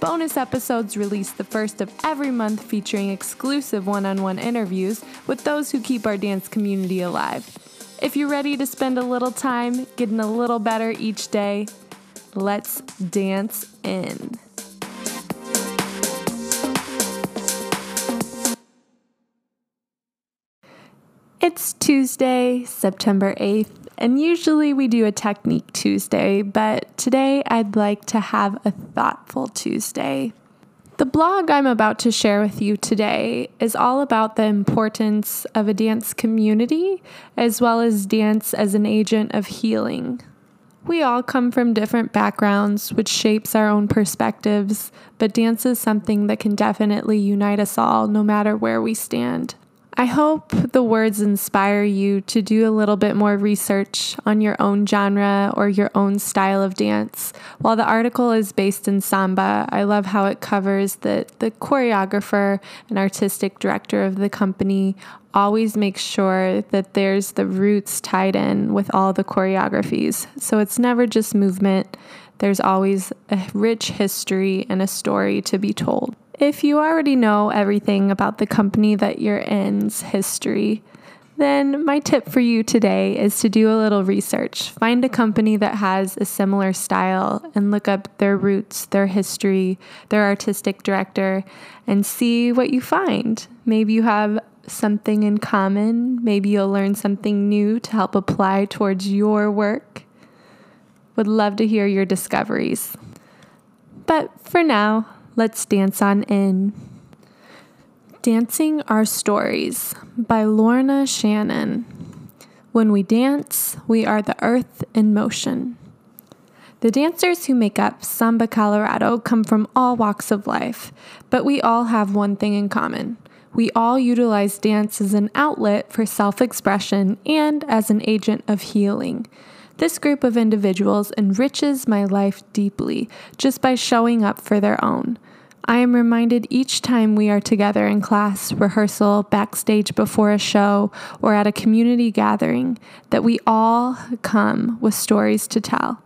Bonus episodes released the first of every month featuring exclusive one on one interviews with those who keep our dance community alive. If you're ready to spend a little time getting a little better each day, let's dance in. It's Tuesday, September 8th, and usually we do a Technique Tuesday, but today I'd like to have a Thoughtful Tuesday. The blog I'm about to share with you today is all about the importance of a dance community as well as dance as an agent of healing. We all come from different backgrounds, which shapes our own perspectives, but dance is something that can definitely unite us all no matter where we stand. I hope the words inspire you to do a little bit more research on your own genre or your own style of dance. While the article is based in samba, I love how it covers that the choreographer and artistic director of the company always makes sure that there's the roots tied in with all the choreographies. So it's never just movement, there's always a rich history and a story to be told. If you already know everything about the company that you're in's history, then my tip for you today is to do a little research. Find a company that has a similar style and look up their roots, their history, their artistic director, and see what you find. Maybe you have something in common. Maybe you'll learn something new to help apply towards your work. Would love to hear your discoveries. But for now, Let's dance on in. Dancing Our Stories by Lorna Shannon. When we dance, we are the earth in motion. The dancers who make up Samba Colorado come from all walks of life, but we all have one thing in common. We all utilize dance as an outlet for self expression and as an agent of healing. This group of individuals enriches my life deeply just by showing up for their own. I am reminded each time we are together in class, rehearsal, backstage before a show, or at a community gathering that we all come with stories to tell.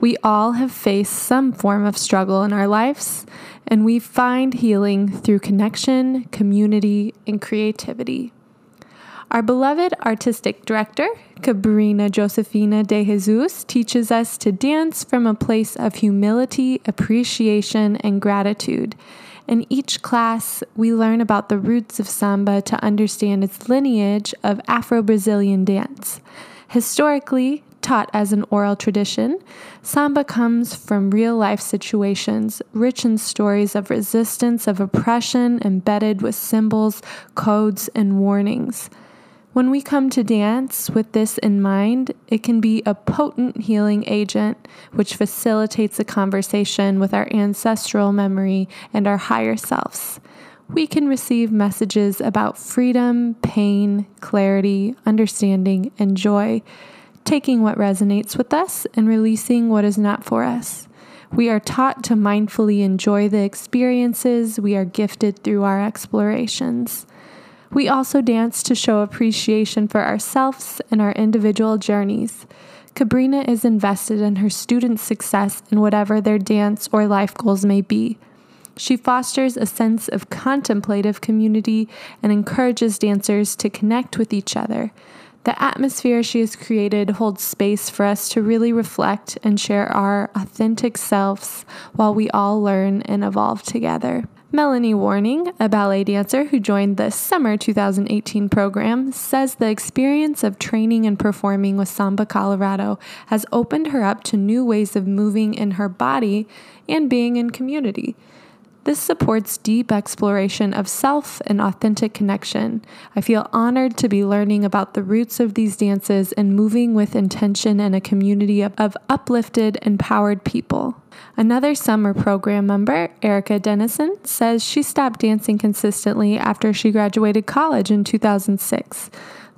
We all have faced some form of struggle in our lives, and we find healing through connection, community, and creativity. Our beloved artistic director, Cabrina Josefina de Jesus, teaches us to dance from a place of humility, appreciation, and gratitude. In each class, we learn about the roots of samba to understand its lineage of Afro Brazilian dance. Historically, taught as an oral tradition, samba comes from real life situations, rich in stories of resistance, of oppression, embedded with symbols, codes, and warnings. When we come to dance with this in mind, it can be a potent healing agent which facilitates a conversation with our ancestral memory and our higher selves. We can receive messages about freedom, pain, clarity, understanding, and joy, taking what resonates with us and releasing what is not for us. We are taught to mindfully enjoy the experiences we are gifted through our explorations. We also dance to show appreciation for ourselves and our individual journeys. Cabrina is invested in her students' success in whatever their dance or life goals may be. She fosters a sense of contemplative community and encourages dancers to connect with each other. The atmosphere she has created holds space for us to really reflect and share our authentic selves while we all learn and evolve together. Melanie Warning, a ballet dancer who joined the summer 2018 program, says the experience of training and performing with Samba Colorado has opened her up to new ways of moving in her body and being in community. This supports deep exploration of self and authentic connection. I feel honored to be learning about the roots of these dances and moving with intention in a community of, of uplifted, empowered people. Another summer program member, Erica Dennison, says she stopped dancing consistently after she graduated college in 2006.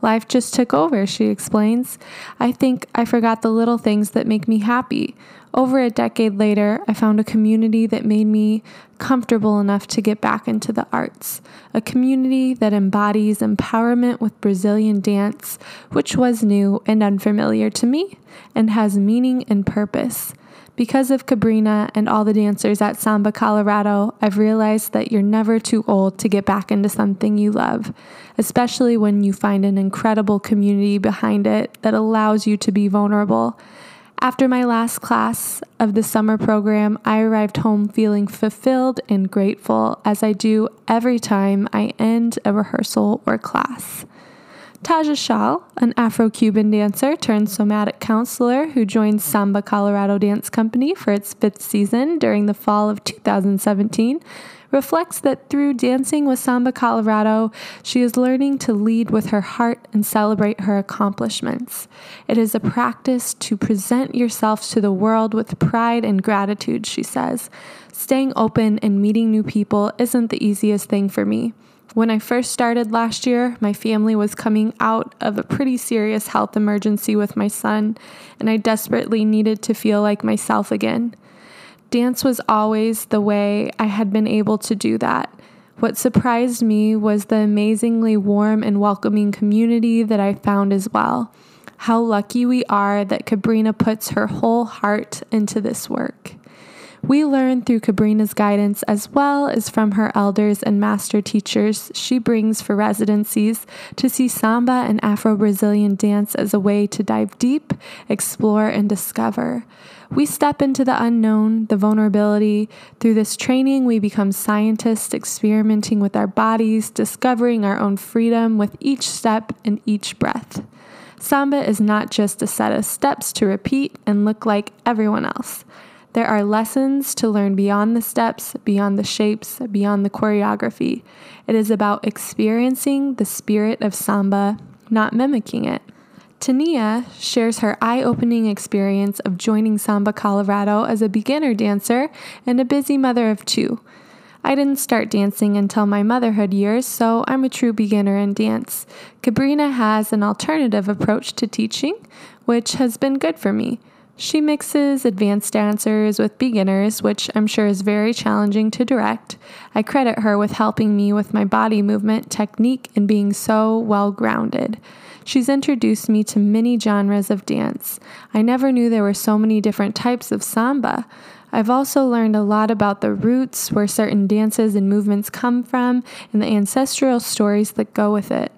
Life just took over, she explains. I think I forgot the little things that make me happy. Over a decade later, I found a community that made me comfortable enough to get back into the arts. A community that embodies empowerment with Brazilian dance, which was new and unfamiliar to me, and has meaning and purpose. Because of Cabrina and all the dancers at Samba Colorado, I've realized that you're never too old to get back into something you love, especially when you find an incredible community behind it that allows you to be vulnerable. After my last class of the summer program, I arrived home feeling fulfilled and grateful as I do every time I end a rehearsal or class. Taja Shal, an Afro Cuban dancer turned somatic counselor who joined Samba Colorado Dance Company for its fifth season during the fall of 2017, reflects that through dancing with Samba Colorado, she is learning to lead with her heart and celebrate her accomplishments. It is a practice to present yourself to the world with pride and gratitude, she says. Staying open and meeting new people isn't the easiest thing for me. When I first started last year, my family was coming out of a pretty serious health emergency with my son, and I desperately needed to feel like myself again. Dance was always the way I had been able to do that. What surprised me was the amazingly warm and welcoming community that I found as well. How lucky we are that Cabrina puts her whole heart into this work. We learn through Cabrina's guidance as well as from her elders and master teachers she brings for residencies to see samba and Afro Brazilian dance as a way to dive deep, explore, and discover. We step into the unknown, the vulnerability. Through this training, we become scientists experimenting with our bodies, discovering our own freedom with each step and each breath. Samba is not just a set of steps to repeat and look like everyone else. There are lessons to learn beyond the steps, beyond the shapes, beyond the choreography. It is about experiencing the spirit of samba, not mimicking it. Tania shares her eye opening experience of joining Samba Colorado as a beginner dancer and a busy mother of two. I didn't start dancing until my motherhood years, so I'm a true beginner in dance. Cabrina has an alternative approach to teaching, which has been good for me. She mixes advanced dancers with beginners, which I'm sure is very challenging to direct. I credit her with helping me with my body movement technique and being so well grounded. She's introduced me to many genres of dance. I never knew there were so many different types of samba. I've also learned a lot about the roots, where certain dances and movements come from, and the ancestral stories that go with it.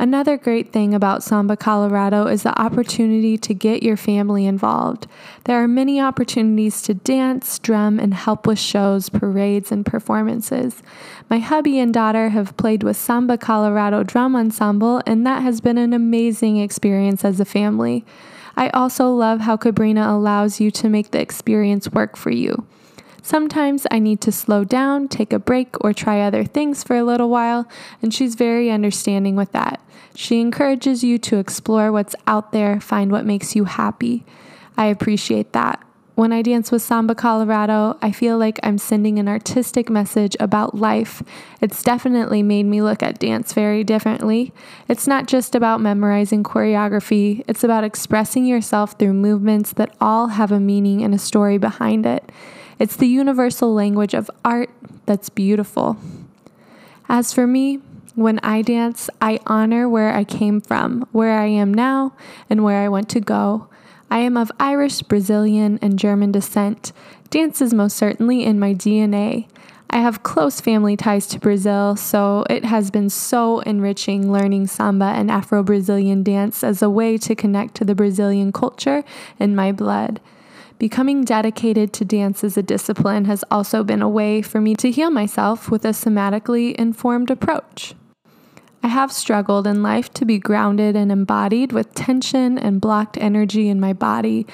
Another great thing about Samba Colorado is the opportunity to get your family involved. There are many opportunities to dance, drum, and help with shows, parades, and performances. My hubby and daughter have played with Samba Colorado Drum Ensemble, and that has been an amazing experience as a family. I also love how Cabrina allows you to make the experience work for you. Sometimes I need to slow down, take a break, or try other things for a little while, and she's very understanding with that. She encourages you to explore what's out there, find what makes you happy. I appreciate that. When I dance with Samba Colorado, I feel like I'm sending an artistic message about life. It's definitely made me look at dance very differently. It's not just about memorizing choreography, it's about expressing yourself through movements that all have a meaning and a story behind it. It's the universal language of art that's beautiful. As for me, when I dance, I honor where I came from, where I am now, and where I want to go. I am of Irish, Brazilian, and German descent. Dance is most certainly in my DNA. I have close family ties to Brazil, so it has been so enriching learning samba and Afro Brazilian dance as a way to connect to the Brazilian culture in my blood. Becoming dedicated to dance as a discipline has also been a way for me to heal myself with a somatically informed approach. I have struggled in life to be grounded and embodied with tension and blocked energy in my body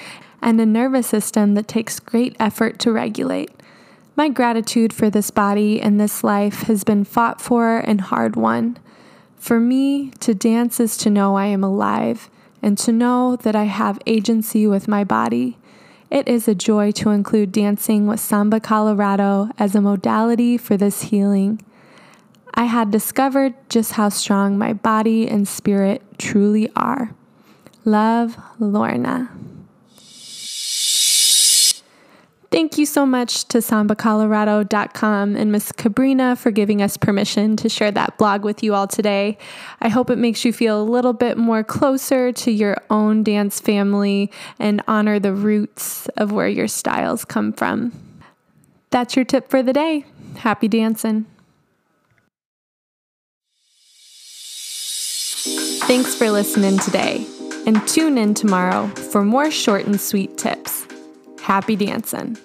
and a nervous system that takes great effort to regulate. My gratitude for this body and this life has been fought for and hard won. For me, to dance is to know I am alive and to know that I have agency with my body. It is a joy to include dancing with Samba Colorado as a modality for this healing. I had discovered just how strong my body and spirit truly are. Love, Lorna. Thank you so much to sambacolorado.com and Miss Cabrina for giving us permission to share that blog with you all today. I hope it makes you feel a little bit more closer to your own dance family and honor the roots of where your styles come from. That's your tip for the day. Happy dancing. Thanks for listening today, and tune in tomorrow for more short and sweet tips. Happy dancing.